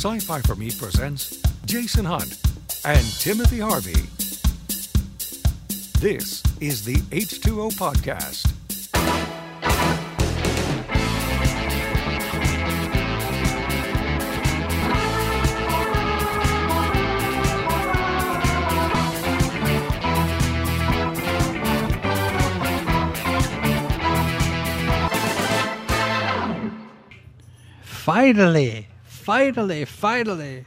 Sci Fi for Me presents Jason Hunt and Timothy Harvey. This is the H2O Podcast. Finally, finally, finally.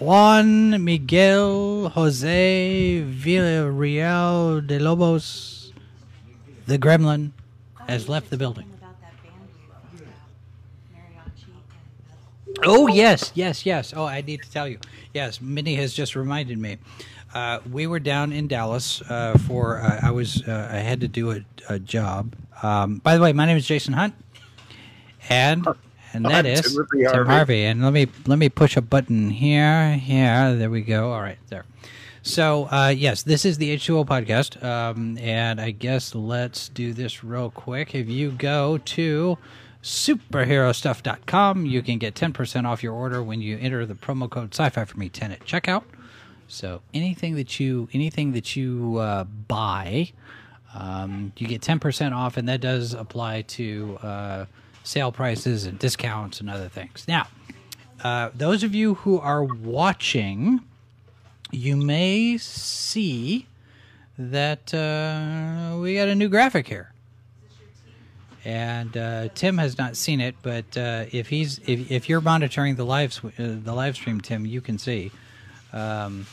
Juan Miguel Jose Villarreal de Lobos, the gremlin, has left the building. Oh, yes, yes, yes. Oh, I need to tell you. Yes, Minnie has just reminded me. Uh, we were down in Dallas uh, for, uh, I was, uh, I had to do a, a job. Um, by the way, my name is Jason Hunt. And and that I'm is Timothy Tim Harvey. Harvey. And let me let me push a button here, here. There we go. All right, there. So uh, yes, this is the H2O podcast, um, and I guess let's do this real quick. If you go to superherostuff.com, you can get ten percent off your order when you enter the promo code Sci-Fi for Me ten at checkout. So anything that you anything that you uh, buy, um, you get ten percent off, and that does apply to uh, sale prices and discounts and other things. Now, uh, those of you who are watching, you may see that uh, we got a new graphic here. And uh, Tim has not seen it, but uh, if he's if, if you're monitoring the live uh, the live stream, Tim, you can see. Um,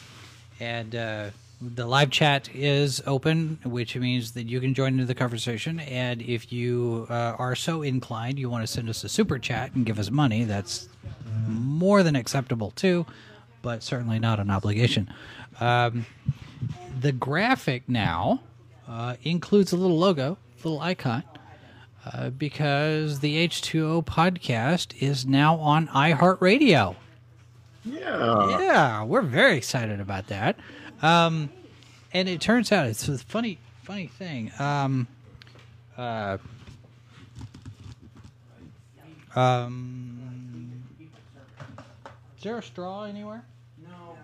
and uh, the live chat is open, which means that you can join into the conversation. And if you uh, are so inclined, you want to send us a super chat and give us money, that's more than acceptable too, but certainly not an obligation. Um, the graphic now uh, includes a little logo, a little icon, uh, because the H2O podcast is now on iHeartRadio. Yeah. Yeah, we're very excited about that. Um, and it turns out it's a funny, funny thing. Um, uh, um, is there a straw anywhere? No.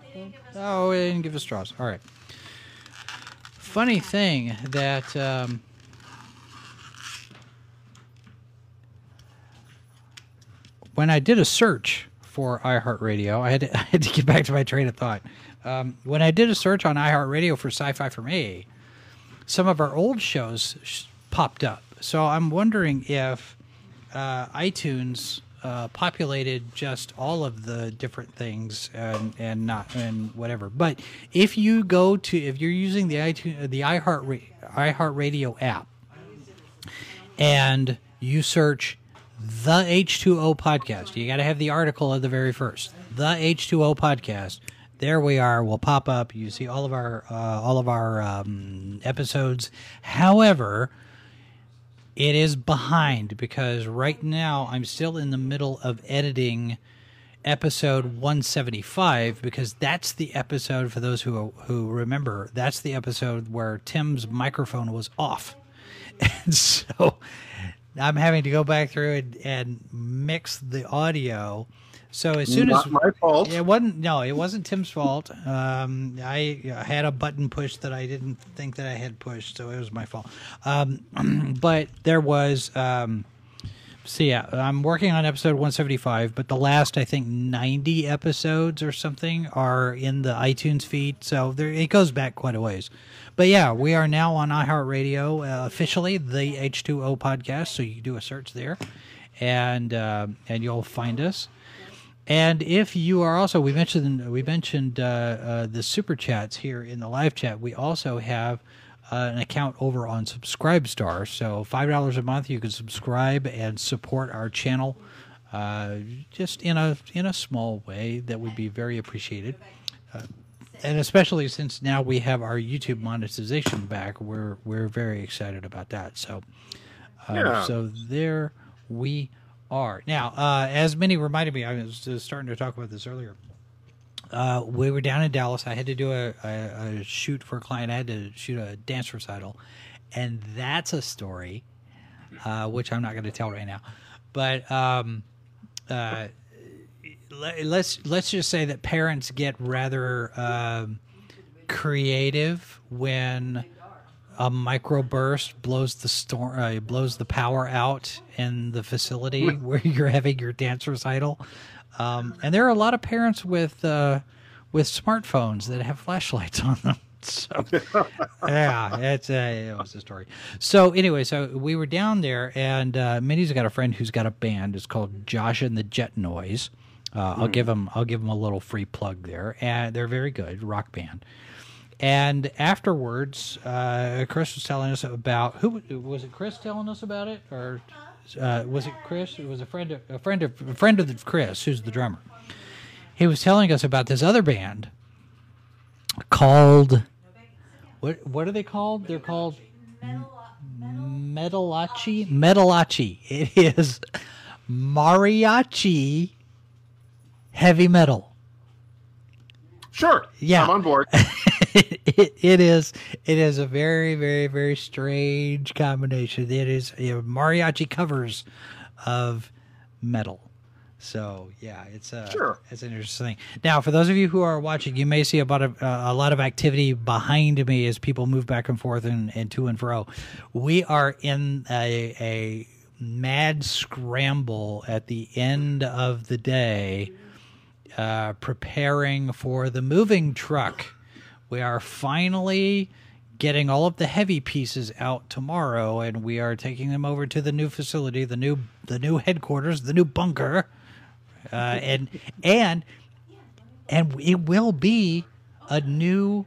Oh, they didn't give us straws. All right. Funny thing that um, when I did a search for iHeartRadio, I had to, I had to get back to my train of thought. Um, when I did a search on iHeartRadio for Sci-Fi for Me, some of our old shows sh- popped up. So I'm wondering if uh, iTunes uh, populated just all of the different things and, and not and whatever. But if you go to if you're using the iTunes the iHeart iHeartRadio app and you search the H2O podcast. You got to have the article at the very first. The H2O podcast. There we are. We'll pop up. You see all of our uh, all of our um, episodes. However, it is behind because right now I'm still in the middle of editing episode 175 because that's the episode for those who who remember. That's the episode where Tim's microphone was off. And so I'm having to go back through and, and mix the audio. So as soon Not as my fault. it wasn't no, it wasn't Tim's fault. Um, I had a button pushed that I didn't think that I had pushed, so it was my fault. Um, but there was. Um, so yeah, I'm working on episode 175, but the last I think 90 episodes or something are in the iTunes feed, so there it goes back quite a ways. But yeah, we are now on iHeartRadio uh, officially, the H2O podcast. So you can do a search there, and uh, and you'll find us. And if you are also, we mentioned we mentioned uh, uh, the super chats here in the live chat. We also have uh, an account over on Subscribestar. So five dollars a month, you can subscribe and support our channel, uh, just in a in a small way that would be very appreciated. Uh, and especially since now we have our YouTube monetization back, we're we're very excited about that. So, uh, Yeah. so there we are. Now, uh, as Minnie reminded me, I was starting to talk about this earlier. Uh, we were down in Dallas. I had to do a, a, a shoot for a client. I had to shoot a dance recital, and that's a story, uh, which I'm not going to tell right now. But um, uh, le- let's let's just say that parents get rather um, creative when a microburst blows the storm uh, blows the power out in the facility where you're having your dance recital. Um, and there are a lot of parents with uh, with smartphones that have flashlights on them. So yeah, it's a it was a story. So anyway, so we were down there, and uh, Minnie's got a friend who's got a band. It's called Josh and the Jet Noise. Uh, I'll give them I'll give them a little free plug there, and they're very good rock band. And afterwards, uh, Chris was telling us about who was it? Chris telling us about it, or uh, was it Chris? It was a friend of a friend of a friend of the Chris, who's the drummer. He was telling us about this other band called what? What are they called? They're called Metalachi. Metalachi. It is mariachi heavy metal. Sure. Yeah. I'm on board. it, it is it is a very very very strange combination. It is you know, mariachi covers of metal. So yeah, it's a Sure. it's an interesting thing. Now, for those of you who are watching, you may see about a, a lot of activity behind me as people move back and forth and, and to and fro. We are in a, a mad scramble at the end of the day uh, preparing for the moving truck. We are finally getting all of the heavy pieces out tomorrow, and we are taking them over to the new facility, the new the new headquarters, the new bunker, uh, and and and it will be a new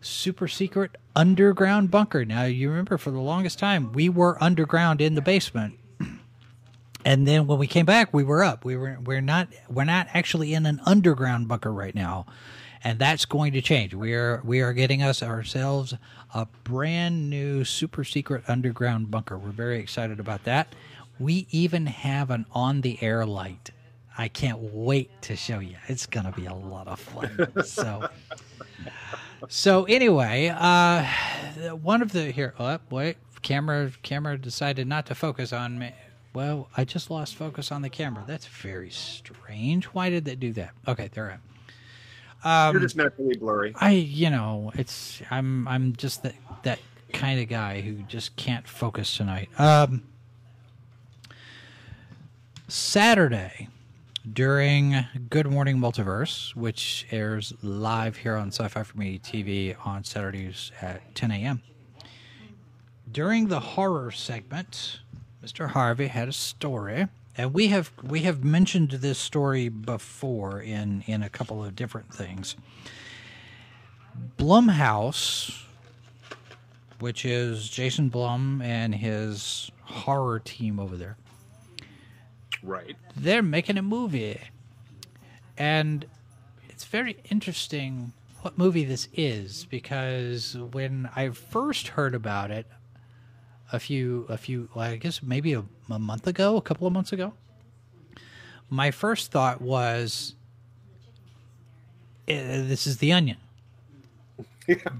super secret underground bunker. Now you remember for the longest time we were underground in the basement. And then when we came back we were up. We were we're not we're not actually in an underground bunker right now and that's going to change. We are we are getting us ourselves a brand new super secret underground bunker. We're very excited about that. We even have an on the air light. I can't wait to show you. It's going to be a lot of fun. So so anyway uh one of the here oh, wait camera camera decided not to focus on me. Well i just lost focus on the camera. That's very strange. Why did that do that? Okay there i am You're just naturally blurry. i you know it's i'm i'm just that that kind of guy who just can't focus tonight um saturday during Good Morning Multiverse, which airs live here on Sci Fi for Me TV on Saturdays at 10 a.m. During the horror segment, Mr. Harvey had a story, and we have we have mentioned this story before in in a couple of different things. Blumhouse, which is Jason Blum and his horror team over there Right. they're making a movie. And it's very interesting what movie this is because when I first heard about it a few a few well, I guess maybe a, a month ago, a couple of months ago, my first thought was eh, this is the onion.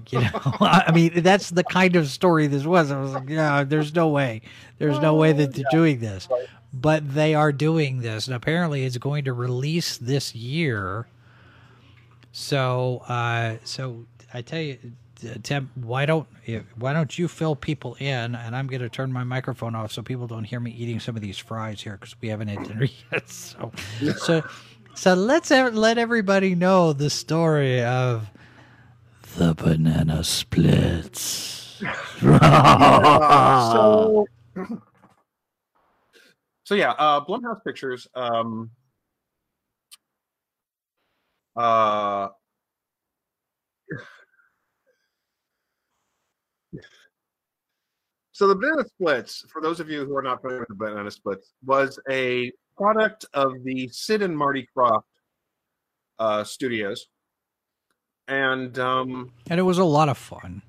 You know, I mean, that's the kind of story this was. I was like, yeah, there's no way. There's no way that they're doing this. But they are doing this, and apparently it's going to release this year. So, uh, so I tell you, Tim, why don't why don't you fill people in, and I'm going to turn my microphone off so people don't hear me eating some of these fries here because we haven't had dinner yet. So, so, so let's let everybody know the story of the banana splits. so, so yeah, uh, Blumhouse Pictures. Um, uh, so the Banana Splits, for those of you who are not familiar with the Banana Splits, was a product of the Sid and Marty Krofft uh, studios, and um, and it was a lot of fun.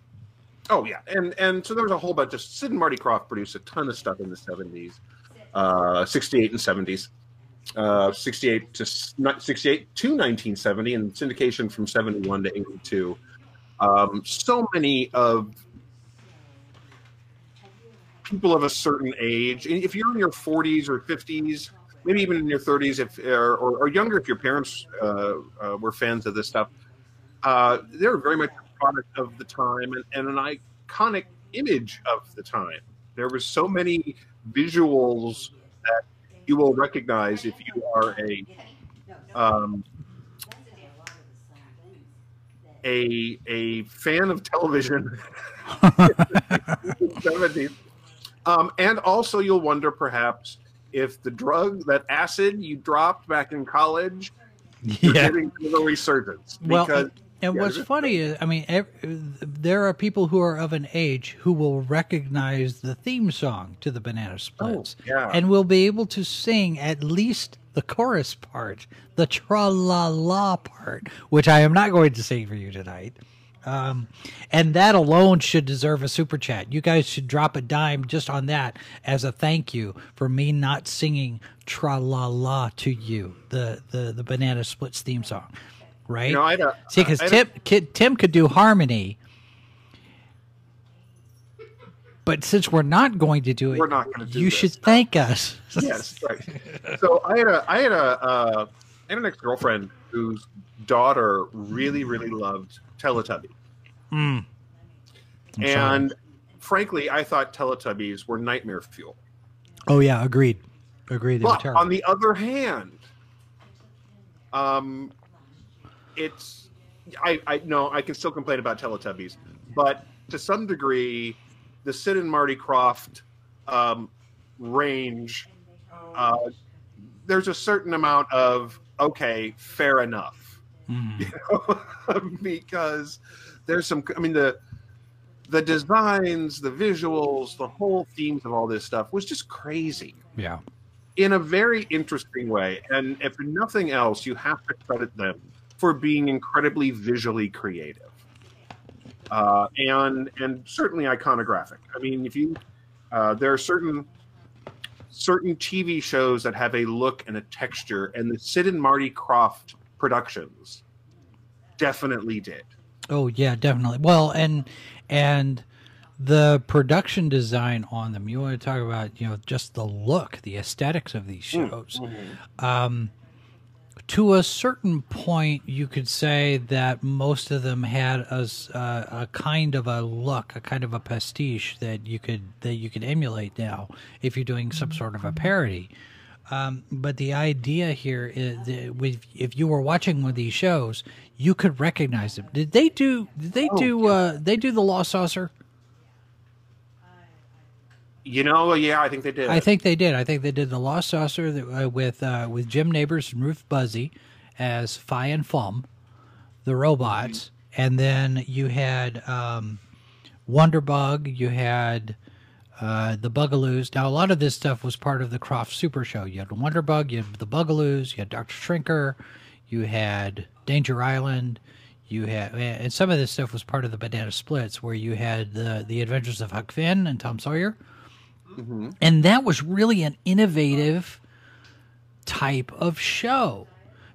Oh yeah, and and so there was a whole bunch of Sid and Marty Krofft produced a ton of stuff in the seventies, uh, sixty eight and seventies, uh, sixty eight to sixty eight to nineteen seventy, and syndication from seventy one to eighty two. Um, so many of people of a certain age, if you're in your forties or fifties, maybe even in your 30s, if or, or, younger, if your parents uh, uh, were fans of this stuff, uh, they're very much a product of the time and, and an iconic image of the time. There were so many visuals that you will recognize if you are a um, a a fan of television. 70s. Um, and also, you'll wonder perhaps if the drug, that acid you dropped back in college, you're Yeah. getting a resurgence. Well, and, and yeah, what's funny is, I mean, ev- there are people who are of an age who will recognize the theme song to the Banana Splits, Oh, yeah. and will be able to sing at least the chorus part, the tra la la part, which I am not going to sing for you tonight. Um, and that alone should deserve a super chat. You guys should drop a dime just on that as a thank you for me not singing tra la la to you, the, the, the Banana Splits theme song, right? You know, I a- See, because Tim, kid, Tim could do harmony, but since we're not going to do it, We're not gonna do you this. should thank us. yes, right. So I had a I had a uh, I had an ex girlfriend whose daughter really really loved Teletubby, sorry. and frankly, I thought Teletubbies were nightmare fuel. oh yeah, agreed, agreed. But on the other hand, um, it's I I no I can still complain about Teletubbies, but to some degree, the Sid and Marty Krofft um, range, uh, there's a certain amount of okay, fair enough, Mhm. because there's some. I mean the the designs, the visuals, the whole themes of all this stuff was just crazy yeah, in a very interesting way. And if nothing else, you have to credit them for being incredibly visually creative uh, and and certainly iconographic. I mean, if you uh, there are certain certain TV shows that have a look and a texture, and the Sid and Marty Krofft productions definitely did. oh yeah, definitely. Well, and and the production design on them. You want to talk about you know just the look, the aesthetics of these shows. Um, to a certain point, you could say that most of them had a, uh, a kind of a look, a kind of a pastiche that you could that you could emulate now if you're doing some sort of a parody. Um, but the idea here is that if you were watching one of these shows, you could recognize them. Did they do? Did they do? Uh, they do the Lost Saucer? You know, yeah, I think they did. I think they did. I think they did the Lost Saucer that, uh, with uh, with Jim Nabors and Ruth Buzzi as Fi and Fum, the robots, and then you had um, Wonderbug. You had uh, the Bugaloos. Now a lot of this stuff was part of the Krofft Super Show. You had Wonderbug, you had the Bugaloos, you had Doctor Shrinker, you had Danger Island. You had, and some of this stuff was part of the Banana Splits, where you had the the Adventures of Huck Finn and Tom Sawyer Mm-hmm. and that was really an innovative type of show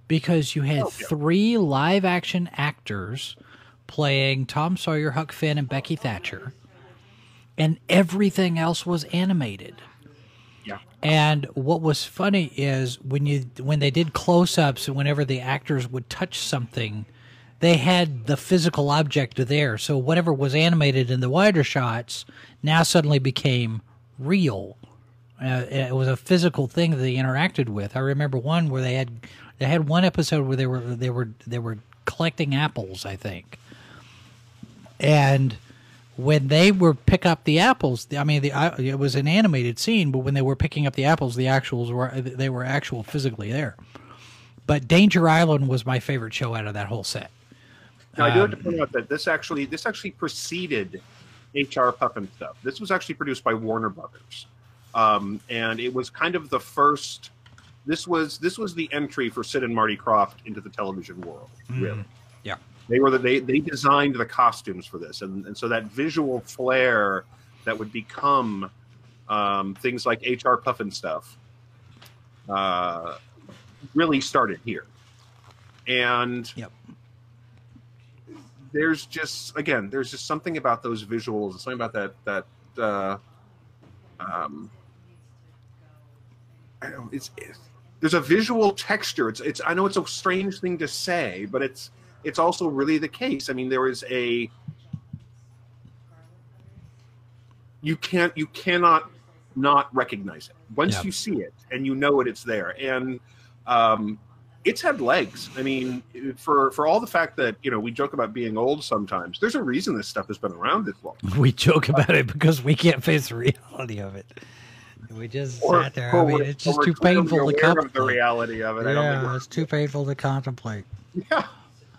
because you had three live action actors playing Tom Sawyer, Huck Finn, and Becky Thatcher, and everything else was animated. yeah. And what was funny is when you when they did close ups and whenever the actors would touch something, they had the physical object there. So whatever was animated in the wider shots now suddenly became real. Uh, it was a physical thing that they interacted with. I remember one where they had they had one episode where they were they were they were collecting apples, I think. And when they were pick up the apples, I mean, the I- it was an animated scene, but when they were picking up the apples, the actuals were they were actual physically there. But Danger Island was my favorite show out of that whole set. Now, I do have Um, to point out that this actually this actually preceded HR Pufnstuf. This was actually produced by Warner Brothers, um, and it was kind of the first. This was this was the entry for Sid and Marty Krofft into the television world. Really, Yeah. they were the, they they designed the costumes for this, and and so that visual flair that would become um, things like HR Pufnstuf uh, really started here, and Yep. There's just again there's just something about those visuals something about that that uh um I don't, it's, it's there's a visual texture. It's it's I know it's a strange thing to say, but it's it's also really the case. I mean, there is a you can't you cannot not recognize it once Yeah. you see it and you know it it's there and um it's had legs i mean for for all the fact that you know we joke about being old sometimes there's a reason this stuff has been around this long We joke about it because we can't face the reality of it. We just sat there. I mean, it's just too painful to of the reality of it i don't think Yeah, it's too painful to contemplate. Yeah,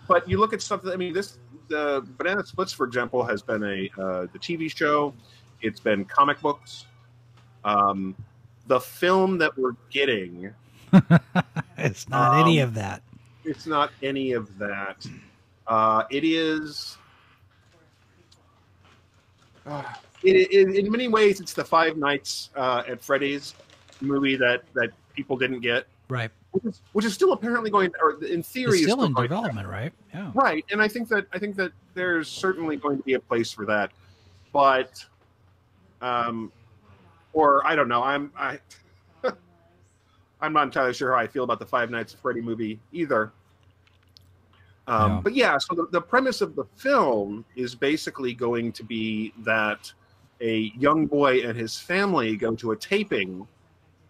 but you look at stuff that I mean, this the Banana Splits, for example, has been a uh, the TV show. It's been comic books. Um, the film that we're getting, It's not any Um, of that. it's not any of that. Uh, it is. Uh, it, it, in many ways, it's the Five Nights uh, at Freddy's movie that that people didn't get, Right. which is, which is still apparently going, or in theory, It's is still in going to development, right? Yeah. right and i think that i think that there's certainly going to be a place for that but um or i don't know i'm i i'm not entirely sure how i feel about the five nights at freddy movie either um Yeah. but yeah so the, the premise of the film is basically going to be that a young boy and his family go to a taping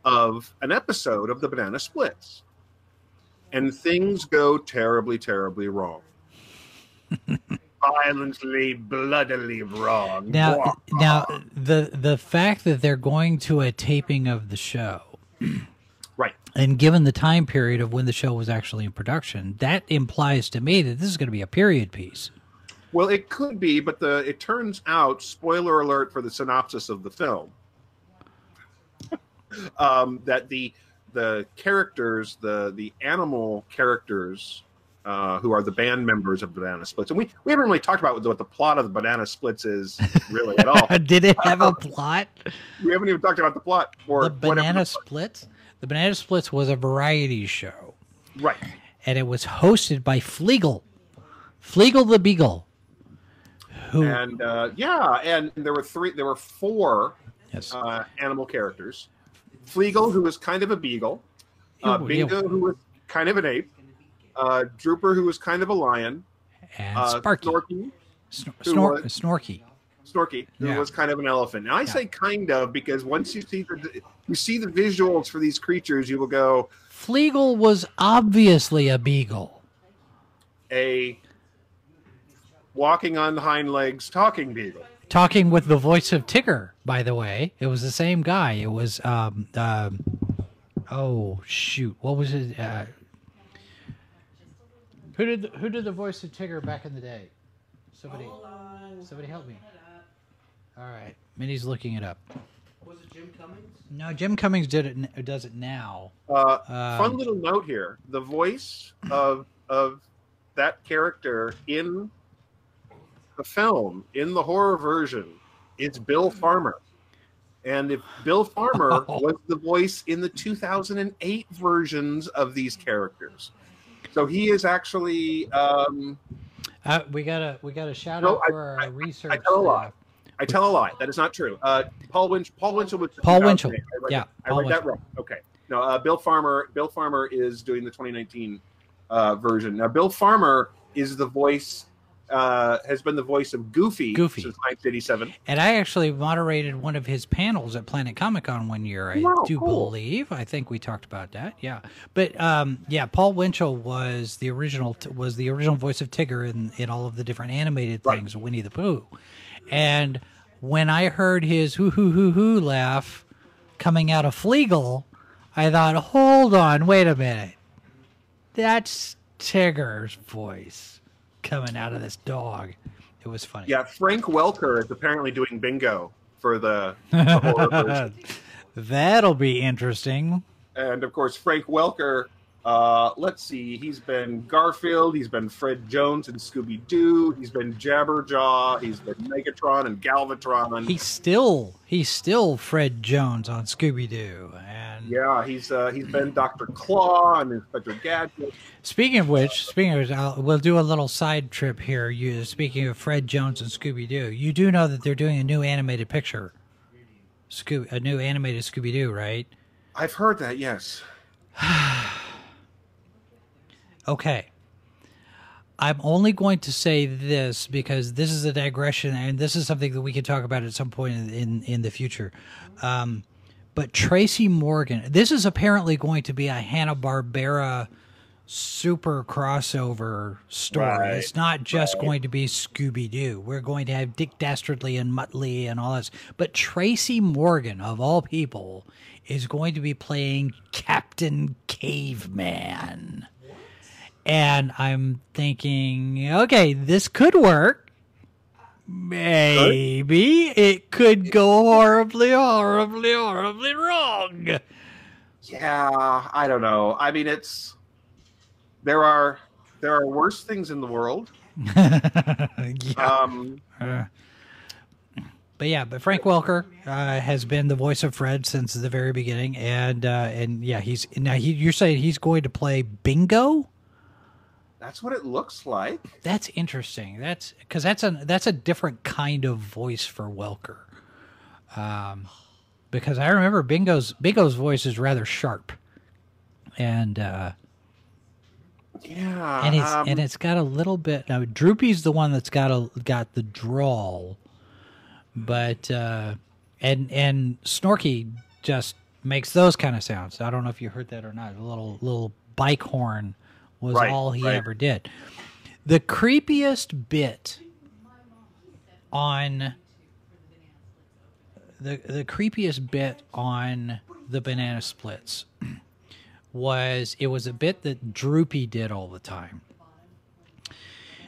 of an episode of the banana splits and things go terribly terribly wrong violently bloodily wrong Now, Wah. now the the fact that they're going to a taping of the show, and given the time period of when the show was actually in production, that implies to me that this is going to be a period piece. well it could be but the it turns out spoiler alert for the synopsis of the film um, that the the characters the the animal characters uh, who are the band members of Banana Splits, and we, we haven't really talked about what the, what the plot of the Banana Splits is really at all. Did it have a plot? we haven't even talked about the plot or The Banana Splits. The Banana Splits was a variety show, right. and it was hosted by Fleegle, Fleegle the Beagle, who and uh, yeah, and there were three, there were four yes, uh, animal characters: Fleegle, who was kind of a beagle, uh. Bingo, who was kind of an ape, uh, Drooper, who was kind of a lion, and uh, Sparky, Snorky, Snor- Snor- was- Snorky. Snorky, who Yeah. was kind of an elephant. Now I say kind of because once you see the you see the visuals for these creatures, you will go Fleegle was obviously a beagle. a walking on hind legs talking beagle. Talking with the voice of Tigger, by the way, it was the same guy. It was um um oh shoot, what was it? Uh, who did the, who did the voice of Tigger back in the day? Somebody, somebody help me. All right, Minnie's looking it up. Was it Jim Cummings? No, Jim Cummings did it. Does it now? Uh, Um, fun little note here: the voice of of that character in the film, in the horror version, is Bill Farmer. And if Bill Farmer Oh. was the voice in the 2008 versions of these characters, so he is actually. Um, Uh, we got a we got a shout No, out I- for our I- I research. tell a lie. I tell a lie. That is not true. Uh, Paul Winch. Paul Winchell was Paul Winchell. 2008. I read Yeah, that- I read that wrong. Okay. No, uh, Bill Farmer. Bill Farmer is doing the 2019 uh, version. Now, Bill Farmer is the voice. Uh, has been the voice of Goofy, Goofy. since 1987. And I actually moderated one of his panels at Planet Comic Con one year. I Wow, do cool. believe. I think we talked about that. Yeah, but um, yeah, Paul Winchell was the original was the original voice of Tigger in in all of the different animated Right. things, Winnie the Pooh. And when I heard his hoo hoo hoo hoo laugh coming out of Fleegle, I thought, hold on, wait a minute, that's Tigger's voice coming out of this dog. It was funny. Yeah, Frank Welker is apparently doing bingo for the, the horror version. That'll be interesting. and of course Frank Welker. Uh, let's see, he's been Garfield, he's been Fred Jones and Scooby Doo, he's been Jabberjaw, he's been Megatron and Galvatron. He's still he's still Fred Jones on Scooby Doo. And yeah, he's uh, he's been Doctor Claw and Inspector Gadget. speaking of which, speaking of which, I'll, we'll do a little side trip here. You speaking of Fred Jones and Scooby Doo, you do know that they're doing a new animated picture, Scoo- a new animated Scooby Doo, right? I've heard that. Yes. Okay. I'm only going to say this because this is a digression, and this is something that we can talk about at some point in in, in the future. Um, but Tracy Morgan, this is apparently going to be a Hanna Barbera super crossover story. Right, It's not just going to be Scooby Doo. We're going to have Dick Dastardly and Muttley and all this. But Tracy Morgan, of all people, is going to be playing Captain Caveman. And I'm thinking, okay, this could work. Maybe it could go horribly, horribly, horribly wrong. Yeah, I don't know. I mean, it's there are there are worse things in the world. yeah. Um, But yeah, but Frank Welker uh, has been the voice of Fred since the very beginning, and uh, and yeah, he's now he, you're saying he's going to play Bingo. That's what it looks like. That's interesting. That's because that's a that's a different kind of voice for Welker. Um, because I remember Bingo's Bingo's voice is rather sharp, and uh, Yeah, and it's um, and it's got a little bit. Now Droopy's the one that's got a got the drawl, but uh, and and Snorky just makes those kind of sounds. I don't know if you heard that or not. A little little bike horn was Right, all he right. ever did. The creepiest bit on the the creepiest bit on the banana splits was it was a bit that Droopy did all the time.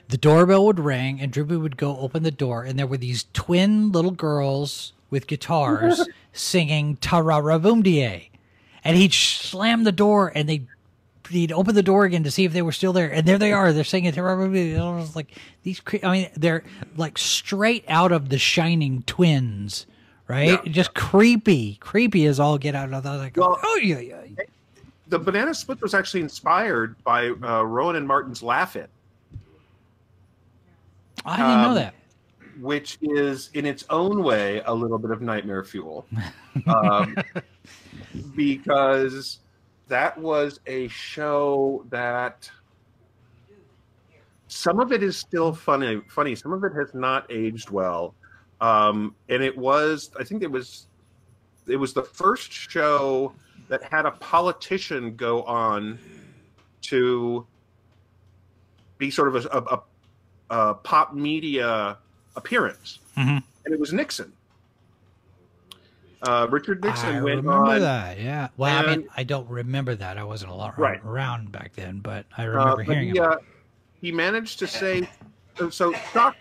The doorbell would ring and Droopy would go open the door and there were these twin little girls with guitars singing Tarara Boom Die. And he'd slam the door and they'd he'd open the door again to see if they were still there, and there they are. They're singing Die. I was like these. cre- I mean, they're like straight out of the Shining twins, right? Yeah. Just creepy, creepy as all get out. I was like, Well- oh yeah, yeah. the banana split was actually inspired by uh, Rowan and Martin's Laugh It, I didn't know Um, that. which is in its own way a little bit of nightmare fuel, um, because that was a show that some of it is still funny. Funny, some of it has not aged well, um, and it was. I think it was. It was the first show that had a politician go on to be sort of a, a, a, a pop media appearance, Mhm. and it was Nixon. Uh, Richard Nixon I went remember on. that. Yeah. Well, I mean, I don't remember that. I wasn't a lot Right. around back then, but I Uh, remember but hearing he, about. uh, he managed to say, so, so sock,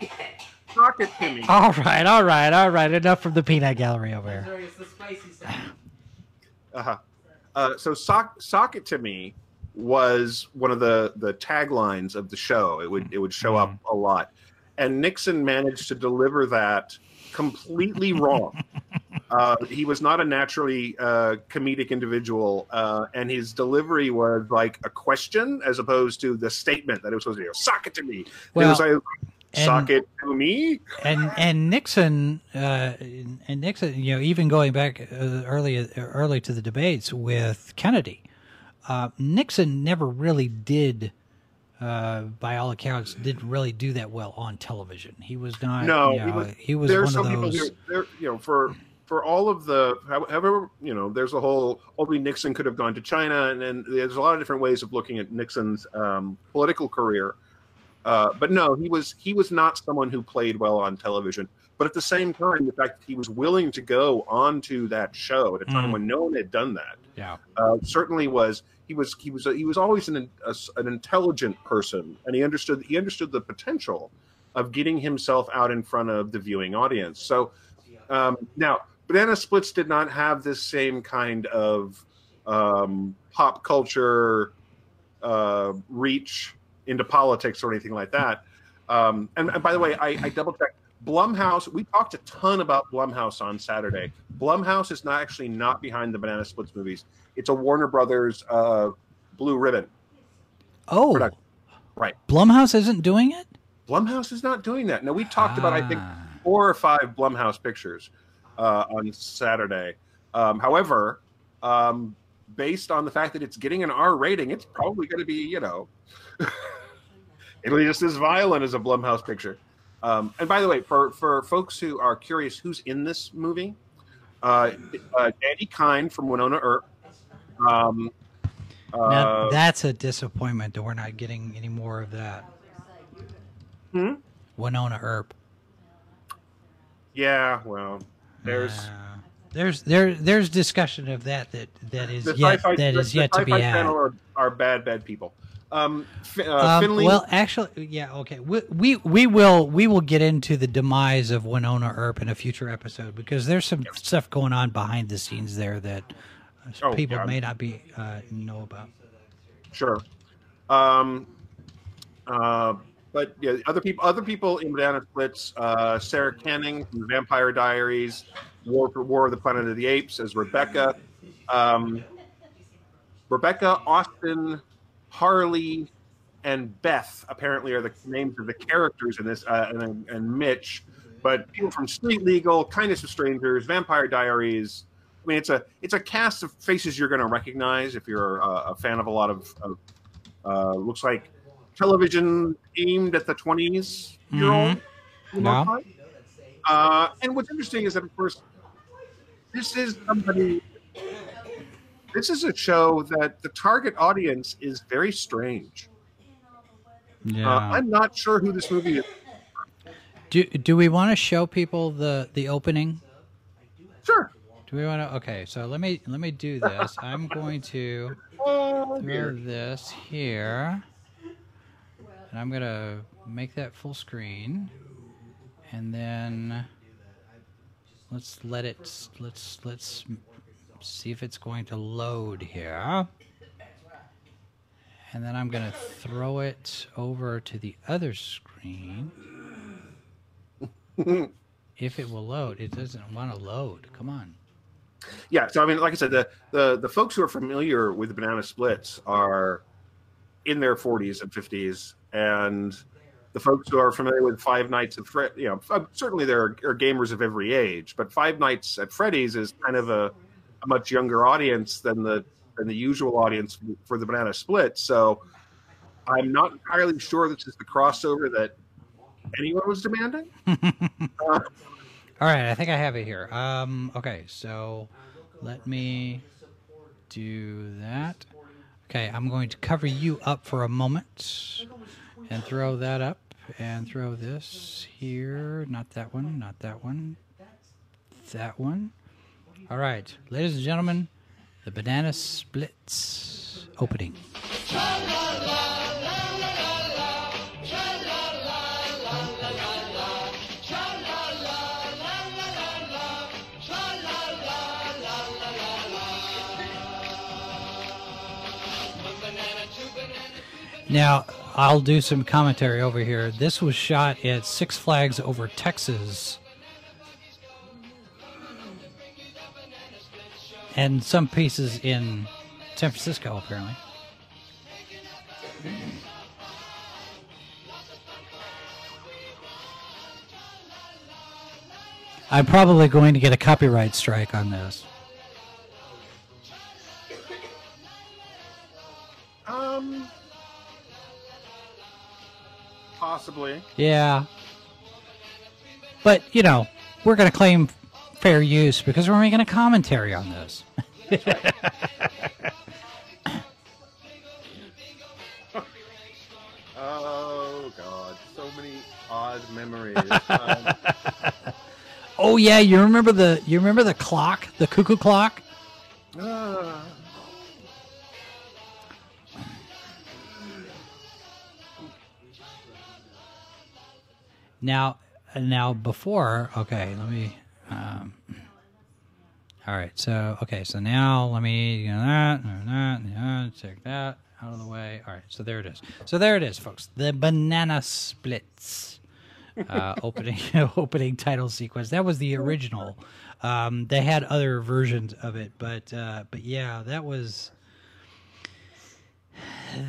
sock it to me. All right, all right, all right. Enough from the peanut gallery over here. Sorry, it's the spicy stuff. Uh-huh. Uh, so sock, sock it to me was one of the the taglines of the show. It would it would show up a lot, and Nixon managed to deliver that completely wrong. uh, he was not a naturally uh, comedic individual, uh, and his delivery was like a question as opposed to the statement that it was supposed to be. Sock it to me. Well, it was like, sock it to me. and and Nixon uh, and Nixon, you know, even going back uh, early early to the debates with Kennedy, uh, Nixon never really did, uh, by all accounts, didn't really do that well on television. He was not. No, you he was- he was there are some of people who there you know for for all of the however you know there's a whole only Nixon could have gone to China and, and there's a lot of different ways of looking at Nixon's um, political career. Uh, but no, he was he was not someone who played well on television. But at the same time, the fact that he was willing to go onto that show at a time Mm. when no one had done that Yeah. uh, certainly was he was he was he was always an a, an intelligent person, and he understood he understood the potential of getting himself out in front of the viewing audience. So um, now, Banana Splits did not have this same kind of um, pop culture uh, reach into politics or anything like that. Um, and, and by the way, I, I double checked. Blumhouse. We talked a ton about Blumhouse on Saturday. Blumhouse is not actually not behind the Banana Splits movies. It's a Warner Brothers uh, Blue Ribbon. Oh, production. Right. Blumhouse isn't doing it. Blumhouse is not doing that. Now we talked about I think Ah. four or five Blumhouse pictures uh, on Saturday. Um, however, um, based on the fact that it's getting an R rating, it's probably going to be, you know, it'll be just as violent as a Blumhouse picture. Um, and by the way, for for folks who are curious, who's in this movie? Uh, uh, Dani Kind from Wynonna Earp. Um, Now, uh, that's a disappointment that we're not getting any more of that. Hmm? Wynonna Earp. yeah, well, there's Uh, there's there there's discussion of that that that is yet that is yet to be had. are, are bad, bad people. Um, uh, Um, Finley, well, actually, yeah, okay. We, we we will we will get into the demise of Wynonna Earp in a future episode because there's some stuff going on behind the scenes there that uh, Oh, people yeah. may not be uh, know about. Sure. Um, uh, but yeah, other people, other people in Banana Splits, uh, Sara Canning from Vampire Diaries, War for War of the Planet of the Apes as Rebecca, um, Rebecca, Austin, Harley, and Beth apparently are the names of the characters in this, uh, and, and Mitch. But people from Street Legal, Kindness of Strangers, Vampire Diaries. I mean, it's a it's a cast of faces you're going to recognize if you're uh, a fan of a lot of, of uh, looks like television aimed at the 20s year old. Yeah. Uh, and what's interesting is that, of course, this is somebody. This is a show that the target audience is very strange. Yeah. Uh, I'm not sure who this movie is. do do we want to show people the the opening? Sure. Do we want to? Okay, so let me let me do this. I'm going to Oh, throw this here, and I'm gonna make that full screen, and then let's let it. Let's let's see if it's going to load here, and then I'm gonna throw it over to the other screen. if it will load, it doesn't want to load. Come on. Yeah, so I mean, like I said, the, the the folks who are familiar with banana splits are in their 40s and 50s, and the folks who are familiar with Five Nights at Fred, you know, uh, certainly there are, are gamers of every age, but Five Nights at Freddy's is kind of a, a much younger audience than the than the usual audience for the banana split. So I'm not entirely sure this is the crossover that anyone was demanding. Uh, All right, I think I have it here. Um, okay, so let me do that. Okay, I'm going to cover you up for a moment and throw that up and throw this here. Not that one, not that one, that one. All right, ladies and gentlemen, the Banana Splits opening. Now, I'll do some commentary over here. This was shot at Six Flags over Texas. And some pieces in San Francisco, apparently. I'm probably going to get a copyright strike on this. um, possibly. Yeah. But, you know, we're going to claim fair use because we're making a commentary on this. Oh God, so many odd memories. Um, Oh yeah, you remember the you remember the clock, the cuckoo clock? ah. Now now before, okay, let me um All right. So, okay, so now let me you know that, that, that, that, take that out of the way. All right. So there it is. So there it is, folks. The banana splits. uh, opening opening title sequence. That was the original. Um, they had other versions of it, but uh, but yeah, that was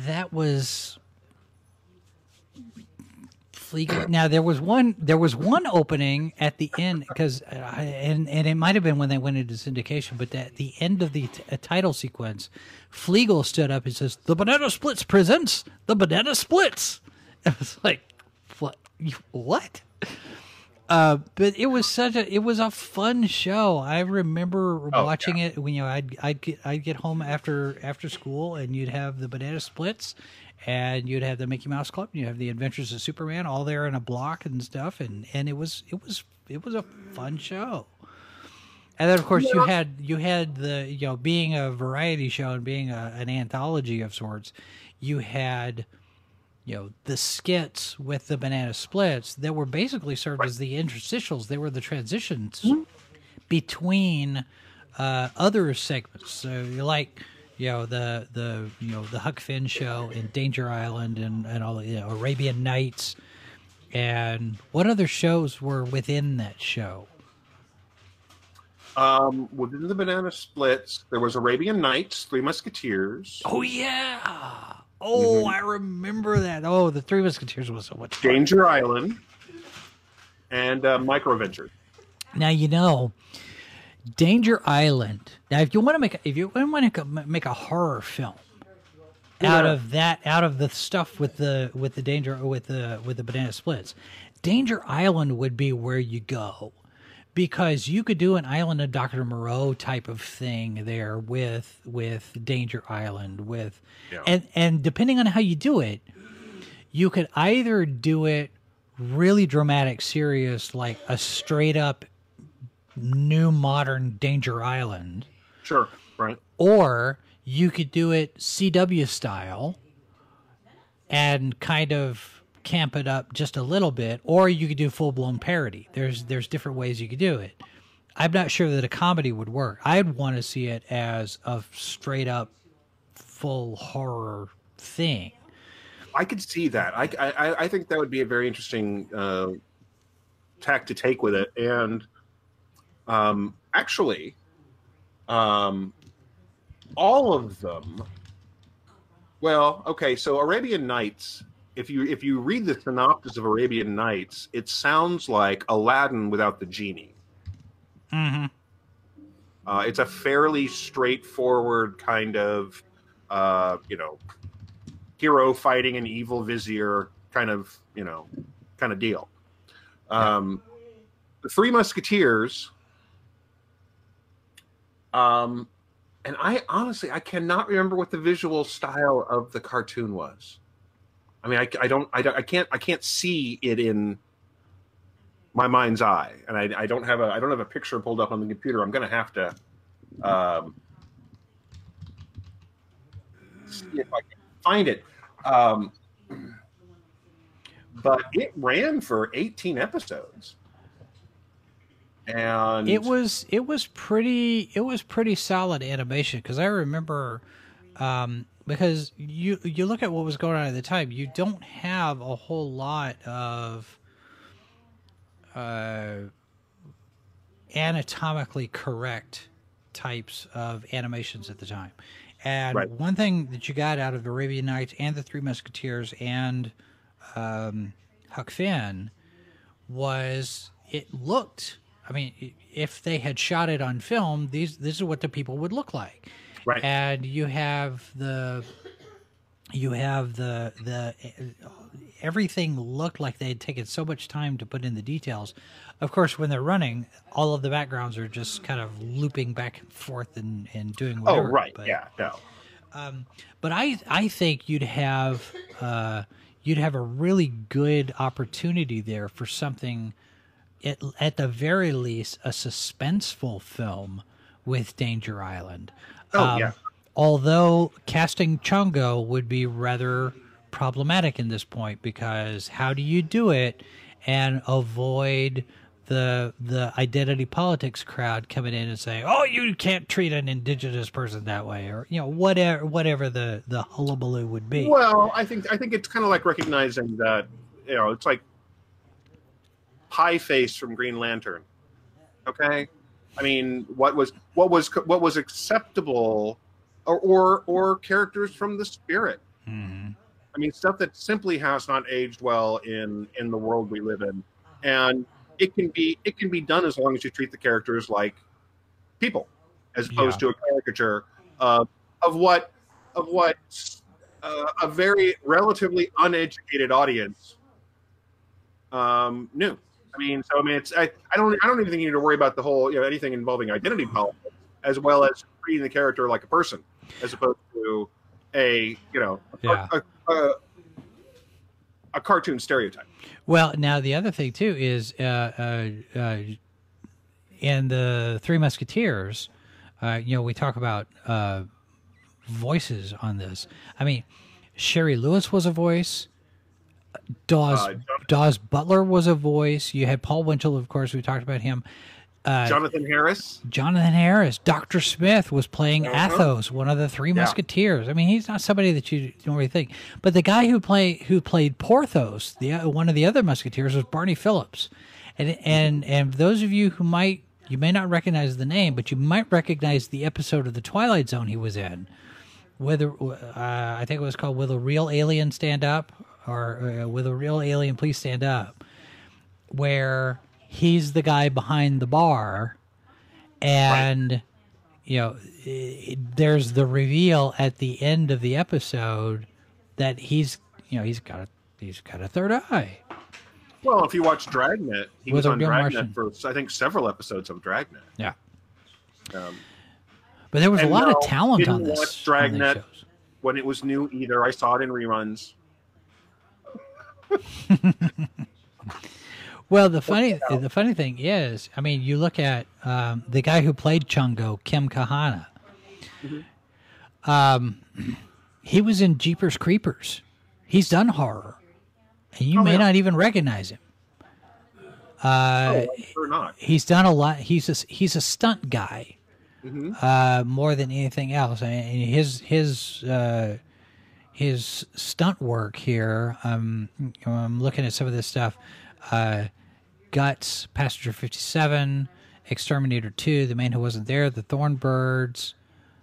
that was Now there was one. There was one opening at the end because, and and it might have been when they went into syndication. But at the end of the t- uh, title sequence, Fleegle stood up and says, "The Banana Splits presents the Banana Splits." I was like, "What? What?" Uh, but it was such a it was a fun show. I remember Oh, watching it when you know I'd I'd get I'd get home after after school and you'd have the banana splits and you'd have the Mickey Mouse Club and you have the Adventures of Superman all there in a block and stuff and and it was it was it was a fun show. And then of course you had you had the you know being a variety show and being a, an anthology of sorts, you had you know the skits with the banana splits that were basically served as the interstitials. They were the transitions between uh, other segments. So you like you know the the you know the huck finn show and danger island and and all the you know, arabian nights. And what other shows were within that show? Um, within the Banana Splits, there was Arabian Nights, Three Musketeers, oh yeah. Oh i remember that. Oh the three musketeers was so much fun. Danger Island, and uh, Micro Ventures. Now you know Danger Island. Now, if you want to make a, if you want to make a horror film out of that, out of the stuff with the with the danger with the with the banana splits, Danger Island would be where you go because you could do an Island of Doctor Moreau type of thing there with with Danger Island with Yeah. and and depending on how you do it, you could either do it really dramatic, serious, like a straight up new modern Danger Island, Sure, right. or you could do it CW style and kind of camp it up just a little bit, or you could do full blown parody. There's there's different ways you could do it. I'm not sure that a comedy would work. I'd want to see it as a straight up full horror thing. I could see that. I, I, I think that would be a very interesting uh, tack to take with it. And um, actually, um, all of them. Well, okay. So Arabian Nights. If you if you read the synopsis of Arabian Nights, it sounds like Aladdin without the genie. Mm-hmm. Uh, it's a fairly straightforward kind of, uh, you know, hero fighting an evil vizier kind of, you know, kind of deal. Um, the Three Musketeers. Um, and I honestly, I cannot remember what the visual style of the cartoon was. I mean, I, I don't, I don't, I can't, I can't see it in my mind's eye, and I, I don't have a, I don't have a picture pulled up on the computer. I'm to have to, um, see if I can find it. Um, but it ran for 18 episodes, and it was it was pretty it was pretty solid animation because I remember um, because you you look at what was going on at the time you don't have a whole lot of uh, anatomically correct types of animations at the time and Right. one thing that you got out of Arabian Nights and the Three Musketeers and um, Huck Finn was it looked i mean if they had shot it on film these this is what the people would look like Right. and you have the you have the the everything looked like they had taken so much time to put in the details of course when they're running all of the backgrounds are just kind of looping back and forth and, and doing whatever. oh whatever right, but- yeah, no, but I I think you'd have uh, you'd have a really good opportunity there for something at, at the very least a suspenseful film with Danger Island. Um, Oh, yeah. Although casting Chongo would be rather problematic in this point because how do you do it and avoid the the identity politics crowd coming in and saying, "Oh, you can't treat an indigenous person that way," or you know whatever whatever the the hullabaloo would be. Well, I think I think it's kind of like recognizing that you know it's like Pie Face from Green Lantern. Okay, I mean, what was what was what was acceptable, or or, or characters from the Spirit. Mhm. I mean, stuff that simply has not aged well in in the world we live in, and it can be it can be done as long as you treat the characters like people, as opposed Yeah. to a caricature uh, of what of what uh, a very relatively uneducated audience um, knew. I mean, so I mean, it's I, I don't I don't even think you need to worry about the whole you know anything involving identity politics as well as treating the character like a person as opposed to a you know a, Yeah. a, a, a cartoon stereotype. Well, now the other thing too is uh, uh, uh, in the Three Musketeers, uh, you know, we talk about uh, voices on this. I mean, Shari Lewis was a voice. Daws Uh, Daws Butler was a voice. You had Paul Winchell, of course. We talked about him. Uh, Jonathan Harris, Jonathan Harris, Doctor Smith was playing Uh-huh. Athos, one of the Three Yeah. Musketeers. I mean, he's not somebody that you don't really think. But the guy who play who played Porthos, the uh, one of the other Musketeers, was Barney Phillips. And and and those of you who might you may not recognize the name, but you might recognize the episode of the Twilight Zone he was in. Whether uh, I think it was called "Will a Real Alien Stand Up?" Or uh, "Will a Real Alien Please Stand Up?" where he's the guy behind the bar and you know i there's the reveal at the end of the episode that he's you know he's got a he's got a third eye well, if you watch Dragnet, he With was on Dragnet Martian. for I think several episodes of Dragnet. yeah Um, but there was a lot no, of talent on this watch Dragnet. when it was new, either I saw it in reruns. Well the funny the funny thing is i mean you look at um, the guy who played Chongo kim kahana Mm-hmm. um, he was in jeepers creepers he's done horror and you Oh, may yeah. not even recognize him uh, oh, or not. he's done a lot. He's a, he's a stunt guy Mhm. uh, more than anything else. And his his uh, his stunt work here. Um, I'm looking at some of this stuff. Uh, Guts, Passenger 57, Exterminator 2, The Man Who Wasn't There, The Thornbirds,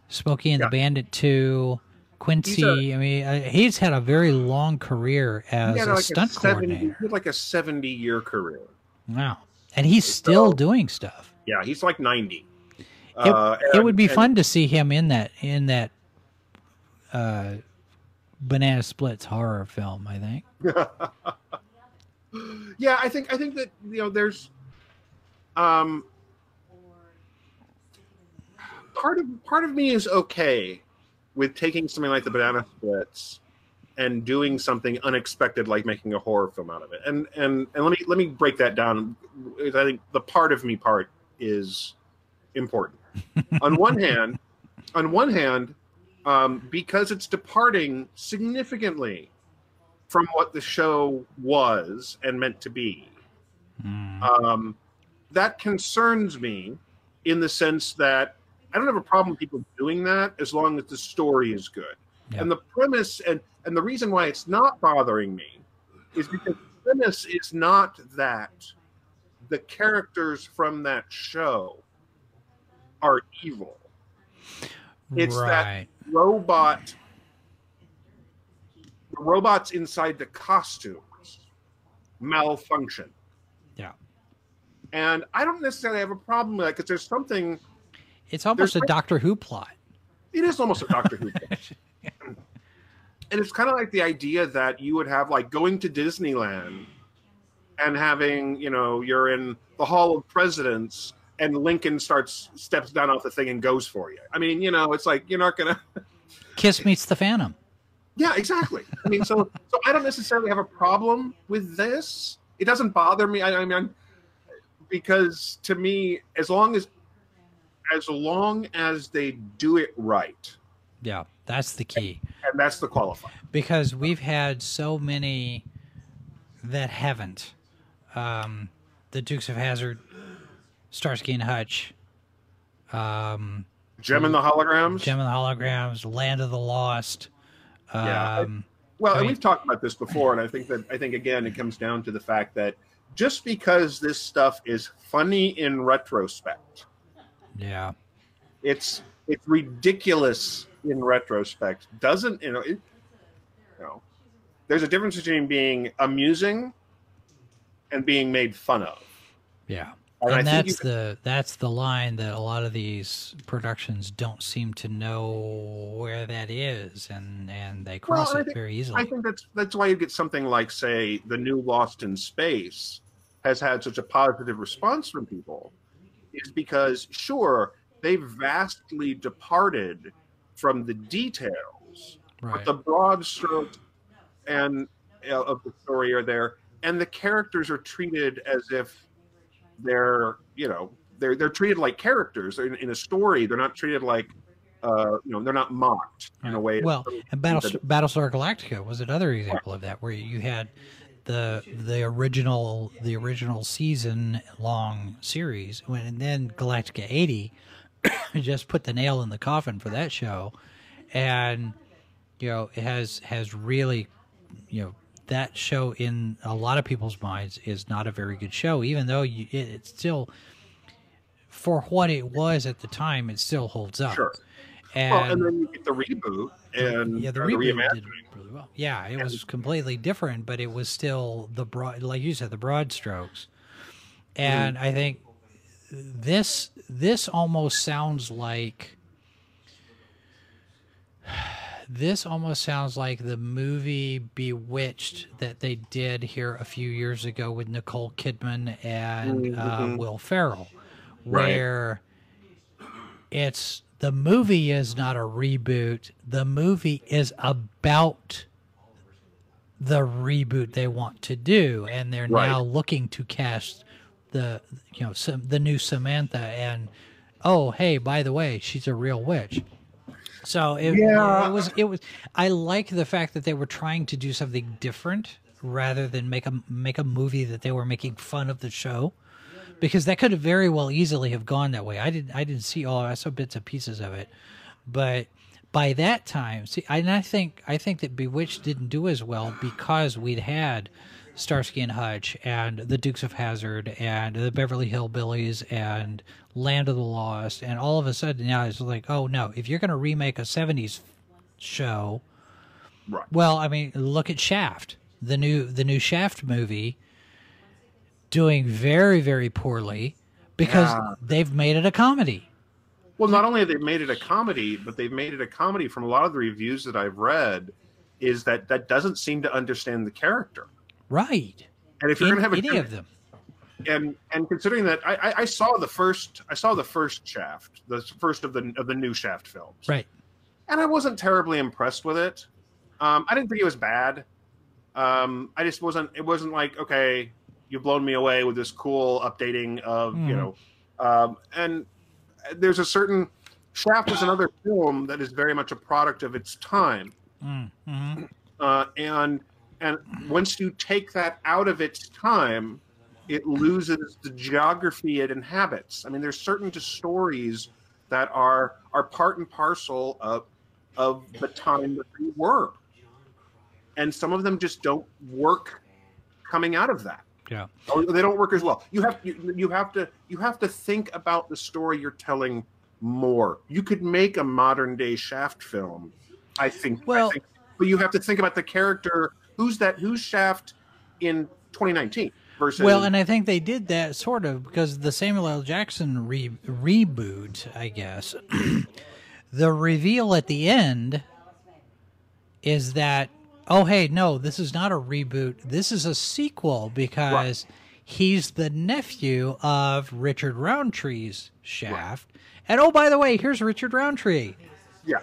Smokey and Yeah. the Bandit 2, Quincy. A- I mean, uh, he's had a very long career as a like stunt a 70, coordinator. he had like a seventy-year career. Wow. And he's still doing stuff. Yeah, he's like ninety. It, Uh, it would be and- fun to see him in that in that uh, banana splits horror film. I think. Yeah, I think I think that you know there's um part of part of me is okay with taking something like the banana splits and doing something unexpected like making a horror film out of it. And and and let me let me break that down. I think the part of me part is important. on one hand, on one hand, um, because it's departing significantly from what the show was and meant to be. Um, that concerns me in the sense that I don't have a problem with people doing that as long as the story is good. Yeah. And the premise and and the reason why it's not bothering me is because the premise is not that the characters from that show are evil. It's that- right. Robot the robots inside the costumes malfunction. Yeah. And I don't necessarily have a problem with that because there's something It's almost a Doctor Who plot. it is almost a Doctor Who plot. And it's kind of like the idea that you would have like going to Disneyland and having, you know, you're in the Hall of Presidents and Lincoln starts steps down off the thing and goes for you. I mean, you know, it's like you're not gonna Kiss meets the Phantom. Yeah, exactly. I mean, so so I don't necessarily have a problem with this. It doesn't bother me. I, I mean, because to me, as long as as long as they do it right, Yeah, that's the key. and that's the qualifier. Because we've had so many that haven't. Um, the Dukes of Hazzard, Starsky and Hutch, um, Jem and the holograms. Jem and the Holograms, Land of the Lost. Yeah, Um, Well, I and mean- we've talked about this before, and I think that I think again it comes down to the fact that just because this stuff is funny in retrospect, yeah. it's it's ridiculous in retrospect. Doesn't you know? It, you know, there's a difference between being amusing and being made fun of. Yeah. And And, that's you- the that's the line that a lot of these productions don't seem to know where that is, and and they cross I it think- very easily. I think that's that's why you get something like, say, the new Lost in Space has had such a positive response from people, is because sure they've vastly departed from the details, right. but the broad strokes and uh, of the story are there, and the characters are treated as if they're you know they're they're treated like characters in, in a story. They're not treated like uh, you know they're not mocked in a way. Well, and Battle, Battlestar Galactica was another example of that, where you had the the original the original season long series, when and then Galactica eighty just put the nail in the coffin for that show, and you know it has has really you know that show in a lot of people's minds is not a very good show, even though you, it, it's still for what it was at the time, it still holds up. Sure. And, well, and then you get the reboot and yeah, the reboot did really well. Yeah, it was completely different, but it was still the broad, like you said, the broad strokes. Mm-hmm. And I think this this almost sounds like this almost sounds like the movie Bewitched that they did here a few years ago with Nicole Kidman and uh, Will Ferrell, Right. where it's the movie is not a reboot. The movie is about the reboot they want to do, and they're Right. now looking to cast the you know some, the new Samantha and oh hey by the way she's a real witch. So it, Yeah. it was it was I like the fact that they were trying to do something different rather than make a make a movie that they were making fun of the show because that could have very well easily have gone that way. I didn't I didn't see all I saw bits and pieces of it, but by that time, see, and I think I think that Bewitched didn't do as well because we'd had Starsky and Hutch and the Dukes of Hazzard and the Beverly Hillbillies and Land of the Lost, and all of a sudden now it's like, oh no, if you're going to remake a '70s show, Right. well, I mean, look at Shaft, the new the new Shaft movie, doing very very poorly because Yeah. they've made it a comedy. Well, not only have they made it a comedy, but they've made it a comedy. From a lot of the reviews that I've read, is that that doesn't seem to understand the character. Right. And if you're going to have a any of them. And and considering that I, I, I saw the first I saw the first Shaft, the first of the of the new Shaft films, Right. and I wasn't terribly impressed with it. Um, I didn't think it was bad. Um, I just wasn't. It wasn't like okay, you've blown me away with this cool updating of you Mhm. know, um, and there's a certain Shaft is another film that is very much a product of its time, Mm, hmm uh, and and once you take that out of its time, it loses the geography it inhabits. I mean, there's certain stories that are are part and parcel of of the time that they were, and some of them just don't work coming out of that. Yeah. Or they don't work as well. You have you, you have to you have to think about the story you're telling more. You could make a modern day Shaft film, I think. I Well- think, but you have to think about the character. Who's that? Who's Shaft in 2019 versus? Well, and I think they did that sort of because the Samuel L. Jackson re- reboot, I guess, the reveal at the end is that, oh, hey, no, this is not a reboot. This is a sequel because he's the nephew of Richard Roundtree's Shaft. And oh, by the way, here's Richard Roundtree. yeah.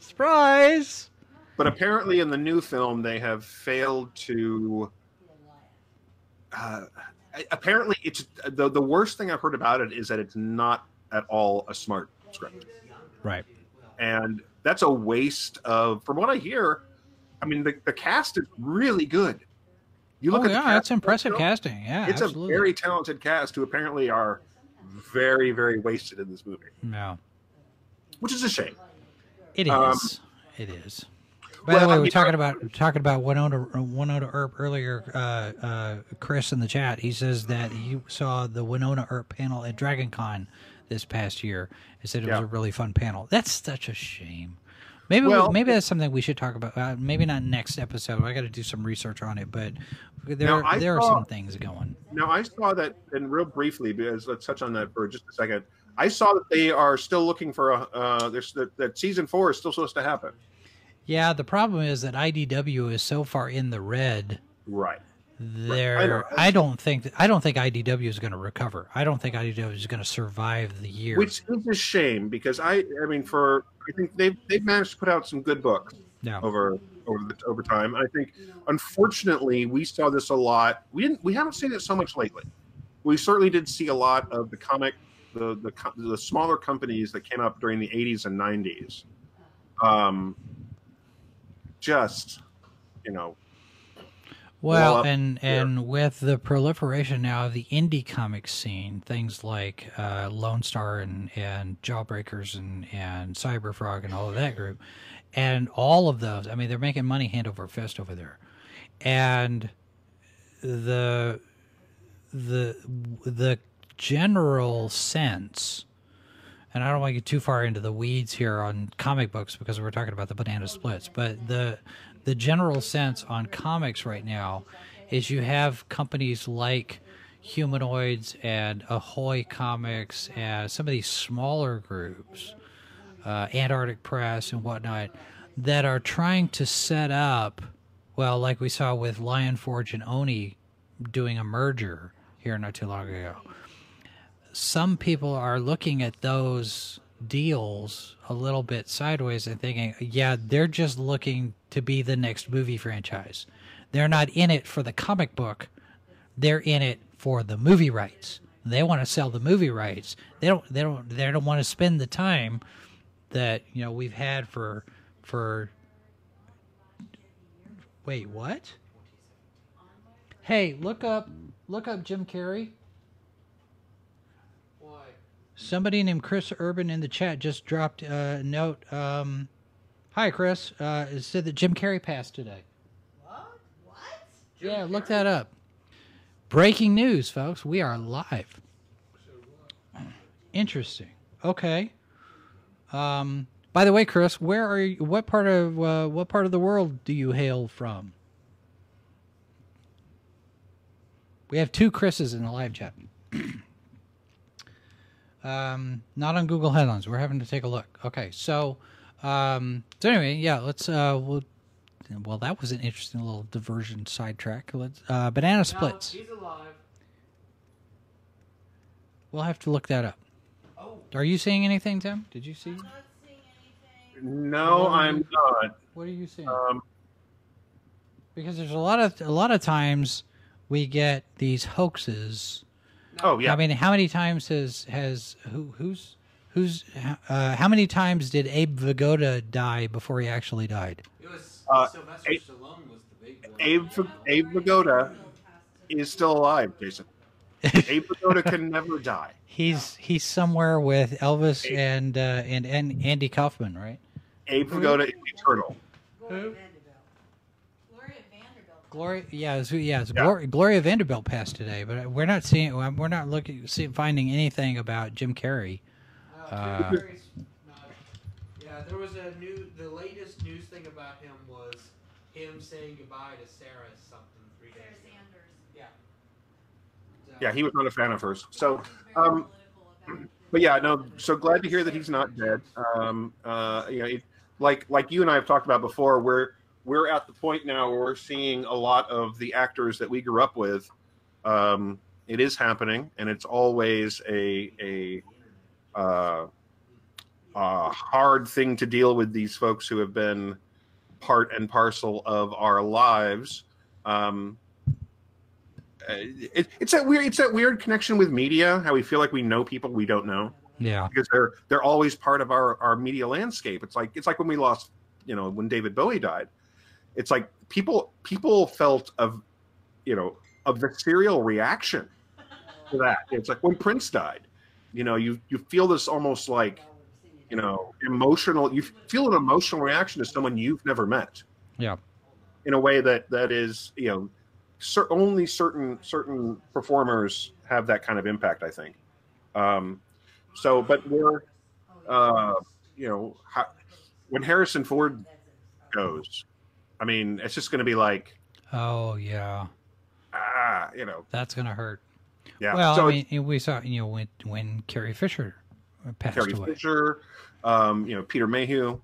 Surprise! But apparently, in the new film, they have failed to. Uh, apparently, it's the the worst thing I've heard about it is that it's not at all a smart script. Right. and that's a waste of from what i hear i mean the, the cast is really good you look oh, at yeah, that's impressive film, casting. Yeah, it's absolutely. a very talented cast who apparently are very very wasted in this movie No. which is a shame It is. Um, it is. By well, the way, we're talking uh, about talking about Wynonna Wynonna Earp earlier. Uh, uh, Chris in the chat, he says that he saw the Wynonna Earp panel at Dragon Con this past year. He said it was a really fun panel. That's such a shame Maybe Well- maybe that's something we should talk about. Uh, maybe not next episode. I got to do some research on it, but there I there are some things going. Now I saw that, and real briefly, because let's touch on that for just a second. I saw that they are still looking for a. Uh, there's that, that season four is still supposed to happen. Yeah, the problem is that IDW is so far in the red. Right. There, I. I don't think I don't think IDW is going to recover. I don't think IDW is going to survive the year. Which is a shame because I, I mean, for I think they've they've managed to put out some good books no, over over the, over time. I think, unfortunately, we saw this a lot. We didn't. We haven't seen it so much lately. We certainly did see a lot of the comic, the the the smaller companies that came up during the '80s and '90s. Um, just, you know, Well, and there. and with the proliferation now of the indie comic scene, things like uh, Lone Star and and Jawbreakers and and Cyberfrog and all of that group, and all of those. I mean, they're making money hand over fist over there, and the the the general sense. And I don't want to get too far into the weeds here on comic books because we're talking about the banana splits, but the the general sense on comics right now is you have companies like Humanoids and Ahoy Comics and some of these smaller groups, uh, Antarctic Press and whatnot, that are trying to set up, well, like we saw with Lion Forge and Oni doing a merger here not too long ago some people are looking at those deals a little bit sideways and thinking, yeah, they're just looking to be the next movie franchise. They're not in it for the comic book. They're in it for the movie rights. They want to sell the movie rights. They don't they don't they don't want to spend the time that, you know, we've had for for Wait, what? Hey, look up look up Jim Carrey. Somebody named Chris Urban in the chat just dropped a note. Um, Hi, Chris. Uh, it said that Jim Carrey passed today. What? What? yeah, look that up. Breaking news, folks. We are live. Interesting. Okay. Um, by the way, Chris, where are you? What part of uh, what part of the world do you hail from? We have two Chris's in the live chat. um, not on Google Headlines. We're having to take a look. Okay, so um, so anyway, yeah, let's uh, we'll, well, that was an interesting little diversion sidetrack. Let's uh, banana splits. he's alive. We'll have to look that up. Oh, Are you seeing anything, Tim? Did you see? I'm not seeing anything. no, I'm not. What are you seeing? Um, Because there's a lot of a lot of times we get these hoaxes. Oh yeah, I mean, how many times has has who who's who's uh, how many times did Abe Vigoda die before he actually died? it was Uh, Sylvester Abe- Stallone was the big one. Abe Abe Vigoda is still alive, Jason. Abe Vigoda can never die. He's he's somewhere with Elvis Abe- and uh, and and Andy Kaufman, right? Abe Vigoda is eternal. Who? Vanderbilt. Gloria Vanderbilt. Gloria, yeah, it's, yeah, it's Yeah. Gloria, Gloria Vanderbilt passed today, but we're not seeing, we're not looking, see, finding anything about Jim Carrey. Uh, Uh, Jim not- yeah, there was a new. The latest news thing about him was him saying goodbye to Sarah something three Sarah days ago. Sanders. Yeah. So- Yeah, he was not a fan of hers. So, um, political about this. but yeah, no. So glad to hear that he's not dead. Um, uh, you know, it, like like you and I have talked about before, we're we're at the point now where we're seeing a lot of the actors that we grew up with. Um, it is happening, and it's always a a uh, a hard thing to deal with these folks who have been part and parcel of our lives. Um, uh, it, it's that weird. It's that weird connection with media. How we feel like we know people we don't know Yeah. because they're they're always part of our our media landscape. It's like it's like when we lost, you know, when David Bowie died. It's like people people felt of, you know, the serial reaction to that. It's like when Prince died. You know, you you feel this almost like, you know, emotional. You feel an emotional reaction to someone you've never met Yeah. in a way that that is you know cer- only certain certain performers have that kind of impact i think um so but we're uh you know how, when Harrison Ford goes, I mean, it's just going to be like, Oh yeah, ah, you know, that's gonna hurt. yeah. Well, so I mean, we saw you know when when Carrie Fisher passed Carrie away. Fisher, um, you know, Peter Mayhew,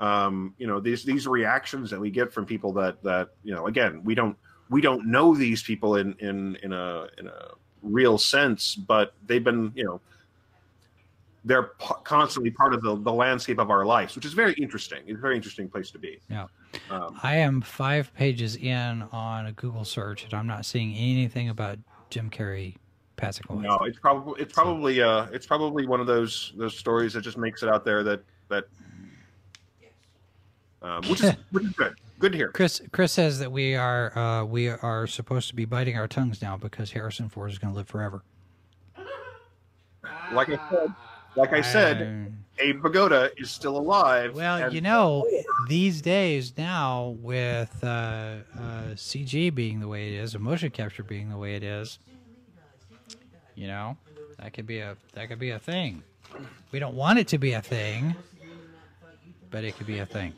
um, you know, these these reactions that we get from people that that you know, again, we don't we don't know these people in in in a in a real sense, but they've been, you know, they're p- constantly part of the, the landscape of our lives, which is very interesting. It's a very interesting place to be. Yeah. Um, I am five pages in on a Google search, and I'm not seeing anything about Jim Carrey passing away. no, it's probably it's probably uh it's probably one of those those stories that just makes it out there that that um, which is which is good. Good to hear. Chris Chris says that we are uh, we are supposed to be biting our tongues now because Harrison Ford is going to live forever. Like I said, like I said, Um, Abe Vigoda is still alive. well, you know, these days now with uh, uh, CG being the way it is, and motion capture being the way it is, you know, that could be a that could be a thing. We don't want it to be a thing, but it could be a thing.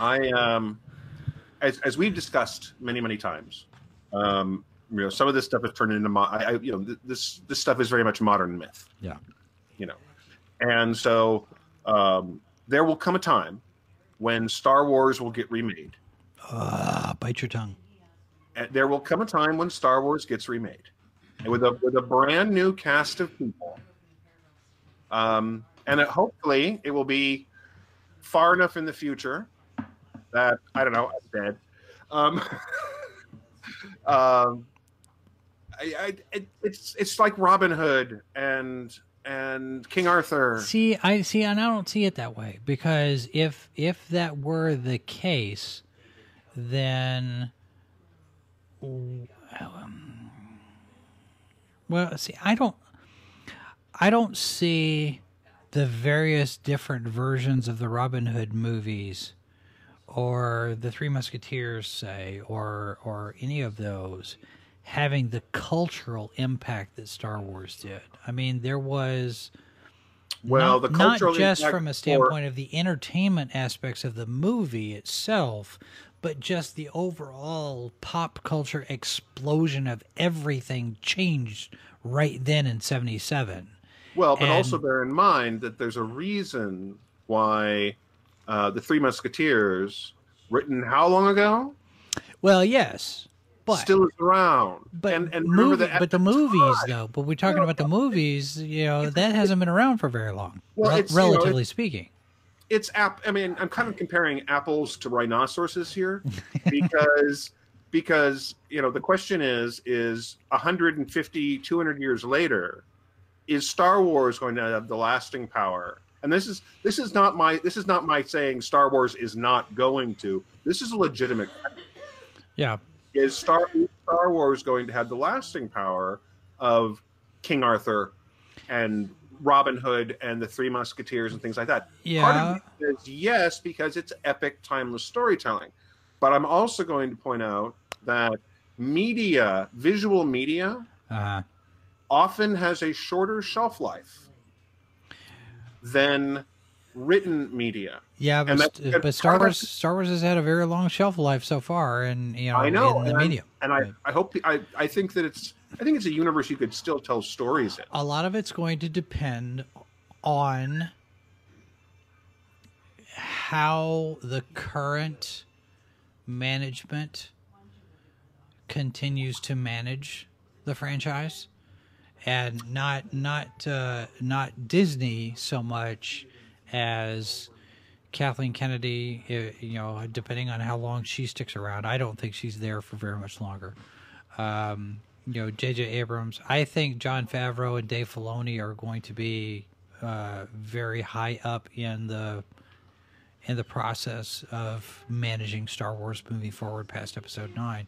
I um, as as we've discussed many many times, um, you know, some of this stuff has turned into mo- I, I you know th- this this stuff is very much modern myth. Yeah. You know, and so um, there will come a time when Star Wars will get remade. Uh, bite your tongue. And there will come a time when Star Wars gets remade, and with a with a brand new cast of people. Um, and it, hopefully it will be far enough in the future that I don't know, I'm dead. Um, um, I, I, it, it's it's like Robin Hood and and King Arthur. See, I see, and I don't see it that way because if if that were the case, then um, well, see, I don't, I don't see the various different versions of the Robin Hood movies, or the Three Musketeers, say, or or any of those having the cultural impact that Star Wars did. I mean, there was Well, not, the cultural not just from a for- standpoint of the entertainment aspects of the movie itself, but just the overall pop culture explosion of everything changed right then in '77. Well, but And- also bear in mind that there's a reason why uh, the Three Musketeers, written how long ago, Well, yes, but still is around. but and, and remember movie, that but the movies time- though. But we're talking about the movies. You know, that hasn't been around for very long, Well, rel- it's, you know, relatively speaking. it's app. I mean, I'm kind of comparing apples to rhinoceroses here because because you know the question is is 150 200 years later is Star Wars going to have the lasting power? And this is this is not my this is not my saying Star Wars is not going to. This is a legitimate Yeah, is Star Star Wars going to have the lasting power of King Arthur and Robin Hood and the Three Musketeers and things like that? yeah. Part of yes because it's epic, timeless storytelling. But I'm also going to point out that media, visual media, Uh, often has a shorter shelf life than written media. Yeah, but, st- and but Star Wars Star Wars has had a very long shelf life so far, and you know, I know, in the medium. and I, I hope I, I think that it's I think it's a universe you could still tell stories in. a lot of it's going to depend on how the current management continues to manage the franchise and not not uh, not Disney so much as Kathleen Kennedy. uh, You know, depending on how long she sticks around, I don't think she's there for very much longer. Um, you know, J.J. Abrams. I think Jon Favreau and Dave Filoni are going to be uh, very high up in the in the process of managing Star Wars moving forward past Episode Nine.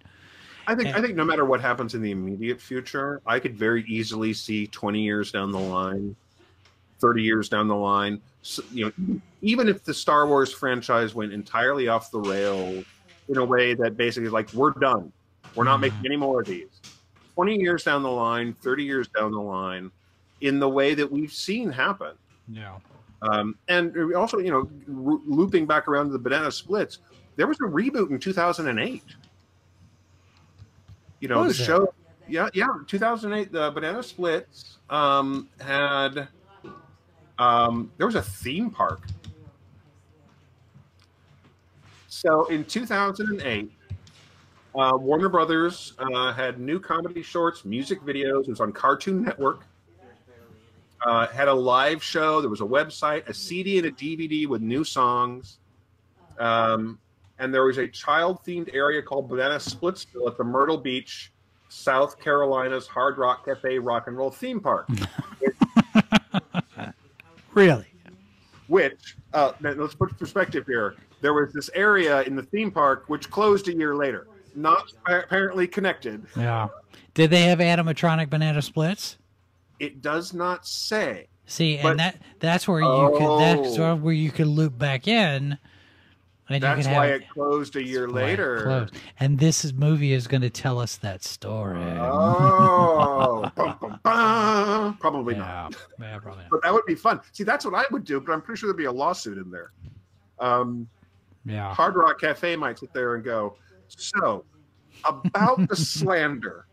I think And- I think no matter what happens in the immediate future, I could very easily see 20 years down the line, 30 years down the line, s you know, even if the Star Wars franchise went entirely off the rail in a way that basically like we're done, we're not making any more of these. 20 years down the line, 30 years down the line, in the way that we've seen happen. Yeah. Um, and also, you know, r- looping back around to the Banana Splits, there was a reboot in 2008. You know, the show, yeah, yeah, 2008, the Banana Splits um, had, um, there was a theme park. So in 2008, uh, Warner Brothers uh, had new comedy shorts, music videos. It was on Cartoon Network. Uh, had a live show. There was a website, a CD, and a DVD with new songs. Um, and there was a child-themed area called Banana Splitsville at the Myrtle Beach, South Carolina's Hard Rock Cafe Rock and Roll theme park. Really? which uh, let's put perspective here. There was this area in the theme park which closed a year later, not apparently connected. Yeah. Did they have animatronic banana splits? It does not say. See, But- and that that's where you could that's Oh. where you could loop back in. That's why have it closed a year later. closed. And this is, movie is going to tell us that story. Oh, bum, bum, bum. probably not. yeah, yeah, probably not. But that would be fun. See, that's what I would do, but I'm pretty sure there'd be a lawsuit in there. Um, Yeah. Hard Rock Cafe might sit there and go, so about the slander.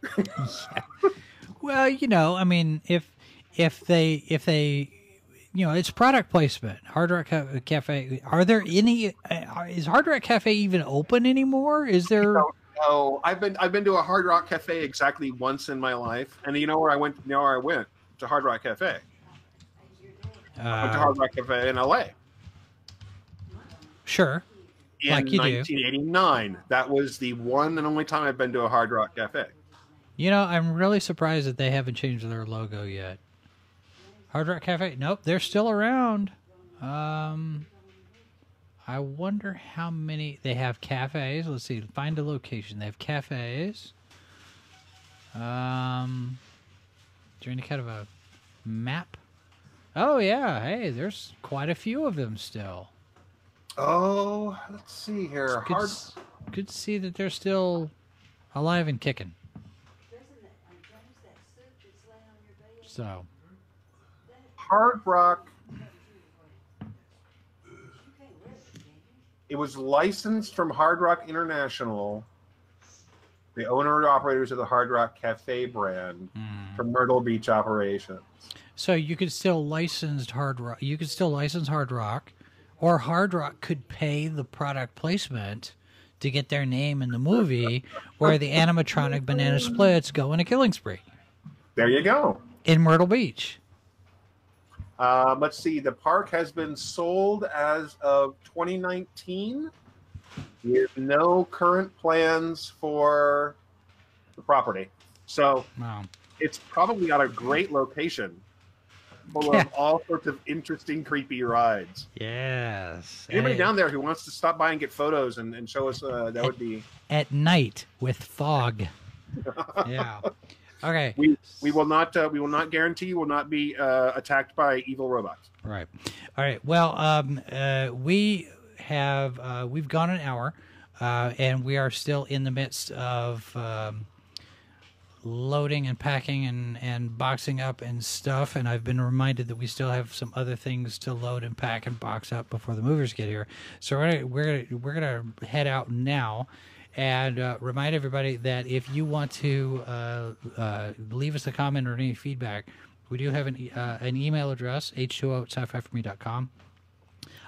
Well, you know, I mean, if if they if they you know, it's product placement. Hard Rock Cafe. Are there any? Uh, is Hard Rock Cafe even open anymore? Is there? No, no, I've been I've been to a Hard Rock Cafe exactly once in my life, and you know where I went? You know where I went to Hard Rock Cafe. I went to Uh, Hard Rock Cafe in L.A. sure. in Like you do. 1989. That was the one and only time I've been to a Hard Rock Cafe. You know, I'm really surprised that they haven't changed their logo yet. Hard Rock Cafe. Nope, they're still around. Um, I wonder how many they have cafes. Let's see. Find a location. They have cafes. Um, is there any kind of a map? Oh yeah. Hey, there's quite a few of them still. Oh, let's see here. Good, Hard s- good to see that they're still alive and kicking. So. Hard Rock. It was licensed from Hard Rock International, the owner and operators of the Hard Rock Cafe brand, hmm. for Myrtle Beach operations. So you could still license Hard Rock. You could still license Hard Rock, or Hard Rock could pay the product placement to get their name in the movie, where the animatronic banana splits go in a killing spree There you go. in Myrtle Beach. Um, let's see. The park has been sold as of 2019. With no current plans for the property, so Wow. it's probably got a great location, full Yeah. of all sorts of interesting, creepy rides. Yes. Anybody Hey, down there who wants to stop by and get photos and, and show us uh, that would be at night with fog. yeah. Okay. we we will not uh, we will not guarantee you will not be uh, attacked by evil robots. Right. All right. Well, um, uh, we have uh, we've gone an hour, uh, and we are still in the midst of um, loading and packing and and boxing up and stuff. And I've been reminded that we still have some other things to load and pack and box up before the movers get here. So we're gonna, we're gonna, we're gonna head out now. And uh, remind everybody that if you want to uh, uh, leave us a comment or any feedback, we do have an, uh, an email address, h2o at sci-fi for me.com.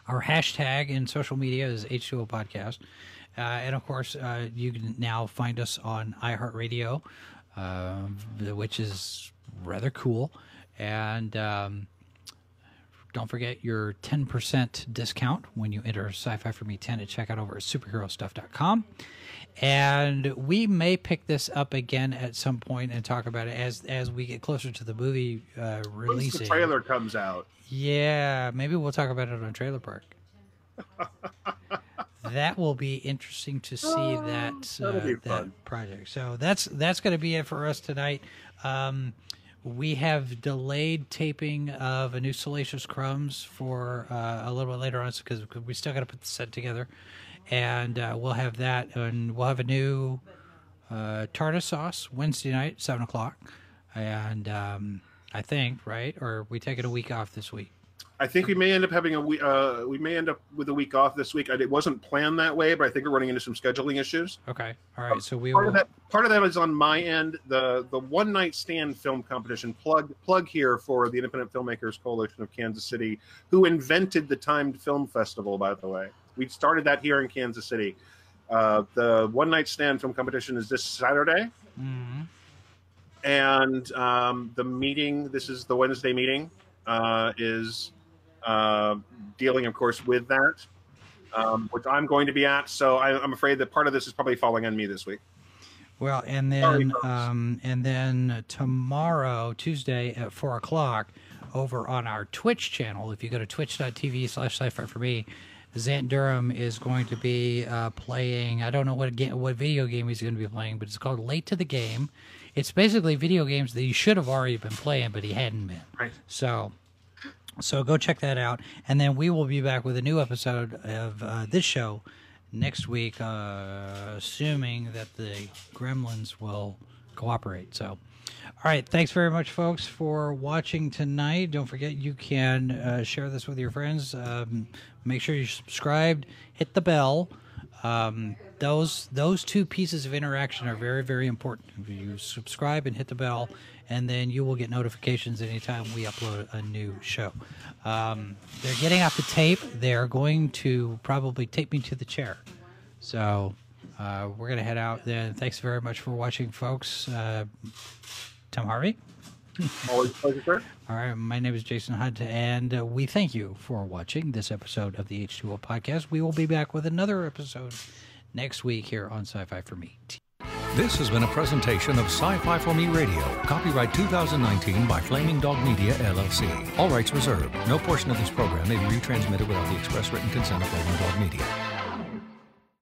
Our hashtag in social media is H2O Podcast. Uh, and of course, uh, you can now find us on iHeartRadio, which is rather cool. And um, don't forget your 10% discount when you enter sci fi for me 10 at checkout over at superherostuff.com. And we may pick this up again at some point and talk about it as as we get closer to the movie uh, Once the trailer comes out, Yeah, maybe we'll talk about it on Trailer Park. that will be interesting to see that uh, that fun. project. So that's that's going to be it for us tonight. Um, we have delayed taping of a new Salacious Crumbs for uh, a little bit later on because we still got to put the set together, and uh, we'll have that, and we'll have a new uh, tartar sauce Wednesday night, seven o'clock, and um, I think right, or we taking a week off this week. I think we may end up having a we uh, we may end up with a week off this week. It wasn't planned that way, but I think we're running into some scheduling issues. Okay. All right. So we part will. of that part of that is on my end. The the one night stand film competition plug plug here for the Independent Filmmakers Coalition of Kansas City, who invented the timed film festival. By the way, we started that here in Kansas City. Uh, the one night stand film competition is this Saturday, Mhm. and um, the meeting. This is the Wednesday meeting. Uh, is uh, dealing, of course, with that, um, which I'm going to be at. So I, I'm afraid that part of this is probably falling on me this week. Well, and then um, and then tomorrow, Tuesday at four o'clock, over on our Twitch channel. If you go to twitch.tv slash sci-fi for me, Zant Durham is going to be uh, playing. I don't know what game, what video game he's going to be playing, but it's called Late to the Game. It's basically video games that he should have already been playing, but he hadn't been. Right. So, so go check that out, and then we will be back with a new episode of uh, this show next week, uh, assuming that the Gremlins will cooperate. So, all right, thanks very much, folks, for watching tonight. Don't forget you can uh, share this with your friends. Um, make sure you're subscribed. Hit the bell. Um, those those two pieces of interaction are very very important. If you subscribe and hit the bell, and then you will get notifications anytime we upload a new show. Um, they're getting off the tape. They're going to probably tape me to the chair. So uh, we're gonna head out. Then thanks very much for watching, folks. Uh, Tom Harvey. Always a pleasure, sir. All right, my name is Jason Hunt, and uh, we thank you for watching this episode of the H2O podcast. We will be back with another episode next week here on Sci Fi for Me. This has been a presentation of Sci Fi for Me Radio. Copyright 2019 by Flaming Dog Media, LLC. All rights reserved. No portion of this program may be retransmitted without the express written consent of Flaming Dog Media.